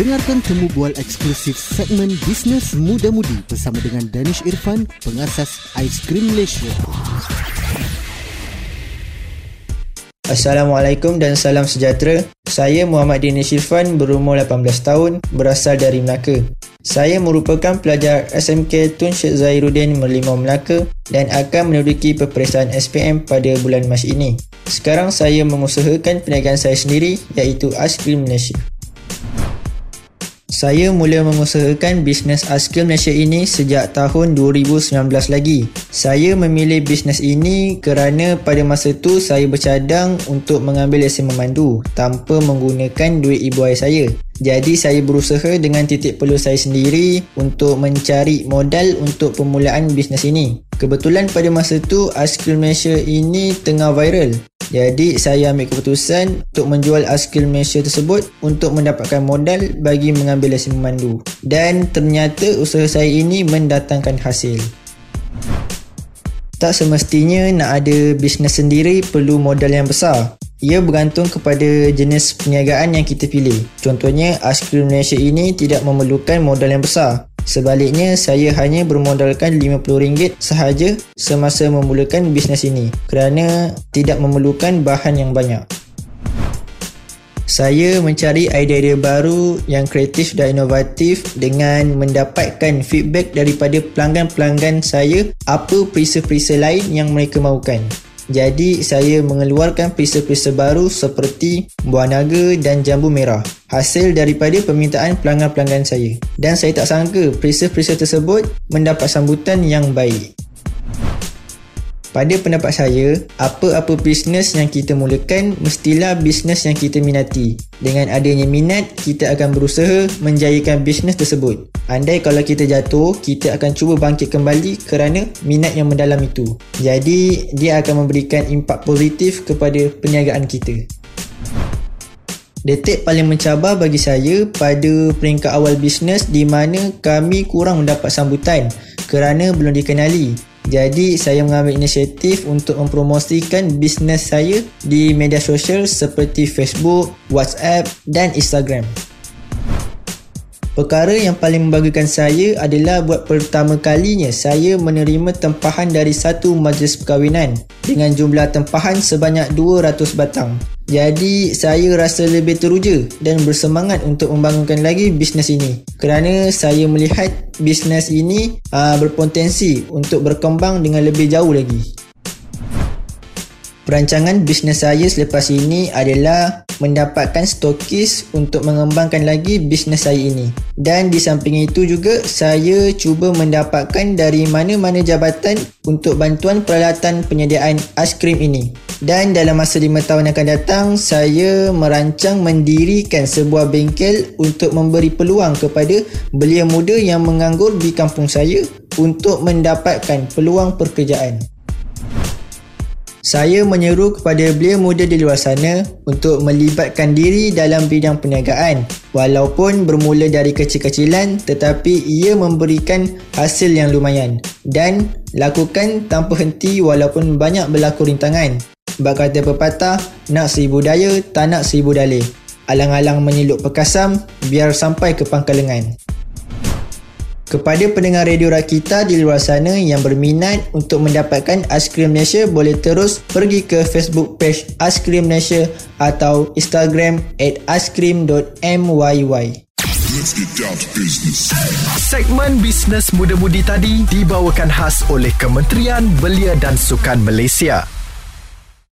Dengarkan temu bual eksklusif segmen Bisnes Muda-Mudi bersama dengan Danish Irfan, pengasas Ice Cream Malaysia. Assalamualaikum dan salam sejahtera. Saya Muhammad Dini Shirfan berumur 18 tahun, berasal dari Melaka. Saya merupakan pelajar SMK Tun Syed Zahiruddin Merlimau Melaka dan akan menduduki peperiksaan SPM pada bulan Mac ini. Sekarang saya mengusahakan perniagaan saya sendiri iaitu Ice Cream Malaysia. Saya mula mengusahakan bisnes Askill Malaysia ini sejak tahun 2019 lagi. Saya memilih bisnes ini kerana pada masa itu saya bercadang untuk mengambil lesen memandu tanpa menggunakan duit ibu ayah saya. Jadi saya berusaha dengan titik perlu saya sendiri untuk mencari modal untuk permulaan bisnes ini. Kebetulan pada masa itu Askill Malaysia ini tengah viral. Jadi saya ambil keputusan untuk menjual Askill Malaysia tersebut untuk mendapatkan modal bagi mengambil lesen memandu. Dan ternyata usaha saya ini mendatangkan hasil. Tak semestinya nak ada bisnes sendiri perlu modal yang besar. Ia bergantung kepada jenis perniagaan yang kita pilih. Contohnya, Askill Malaysia ini tidak memerlukan modal yang besar. Sebaliknya, saya hanya bermodalkan RM50 sahaja semasa memulakan bisnes ini kerana tidak memerlukan bahan yang banyak. Saya mencari idea-idea baru yang kreatif dan inovatif dengan mendapatkan feedback daripada pelanggan-pelanggan saya apa perisa-perisa lain yang mereka mahukan. Jadi saya mengeluarkan perisa-perisa baru seperti buah naga dan jambu merah. Hasil daripada permintaan pelanggan-pelanggan saya. Dan saya tak sangka perisa-perisa tersebut mendapat sambutan yang baik. Pada pendapat saya, apa-apa bisnes yang kita mulakan mestilah bisnes yang kita minati. Dengan adanya minat, kita akan berusaha menjayakan bisnes tersebut. Andai kalau kita jatuh, kita akan cuba bangkit kembali kerana minat yang mendalam itu. Jadi, dia akan memberikan impak positif kepada perniagaan kita. Detik paling mencabar bagi saya pada peringkat awal bisnes di mana kami kurang mendapat sambutan kerana belum dikenali. Jadi saya mengambil inisiatif untuk mempromosikan bisnes saya di media sosial seperti Facebook, WhatsApp dan Instagram. Perkara yang paling membanggakan saya adalah buat pertama kalinya saya menerima tempahan dari satu majlis perkahwinan dengan jumlah tempahan sebanyak 200 batang. Jadi saya rasa lebih teruja dan bersemangat untuk membangunkan lagi bisnes ini kerana saya melihat bisnes ini aa, berpotensi untuk berkembang dengan lebih jauh lagi. Perancangan bisnes saya selepas ini adalah mendapatkan stokis untuk mengembangkan lagi bisnes saya ini. Dan di samping itu juga saya cuba mendapatkan dari mana-mana jabatan untuk bantuan peralatan penyediaan aiskrim ini. Dan dalam masa 5 tahun akan datang, saya merancang mendirikan sebuah bengkel untuk memberi peluang kepada belia muda yang menganggur di kampung saya untuk mendapatkan peluang pekerjaan. Saya menyeru kepada belia muda di luar sana untuk melibatkan diri dalam bidang perniagaan walaupun bermula dari kecil-kecilan tetapi ia memberikan hasil yang lumayan dan lakukan tanpa henti walaupun banyak berlaku rintangan. Bak kata pepatah, nak seribu daya, tak nak seribu dalih. Alang-alang menyeluk pekasam biar sampai ke pangkal lengan. Kepada pendengar radio Rakita di luar sana yang berminat untuk mendapatkan Aiskrim Malaysia boleh terus pergi ke Facebook page Aiskrim Malaysia atau Instagram at aiskrim.myy. Let's get down to business. Segmen Bisnes Muda-Mudi tadi dibawakan khas oleh Kementerian Belia dan Sukan Malaysia.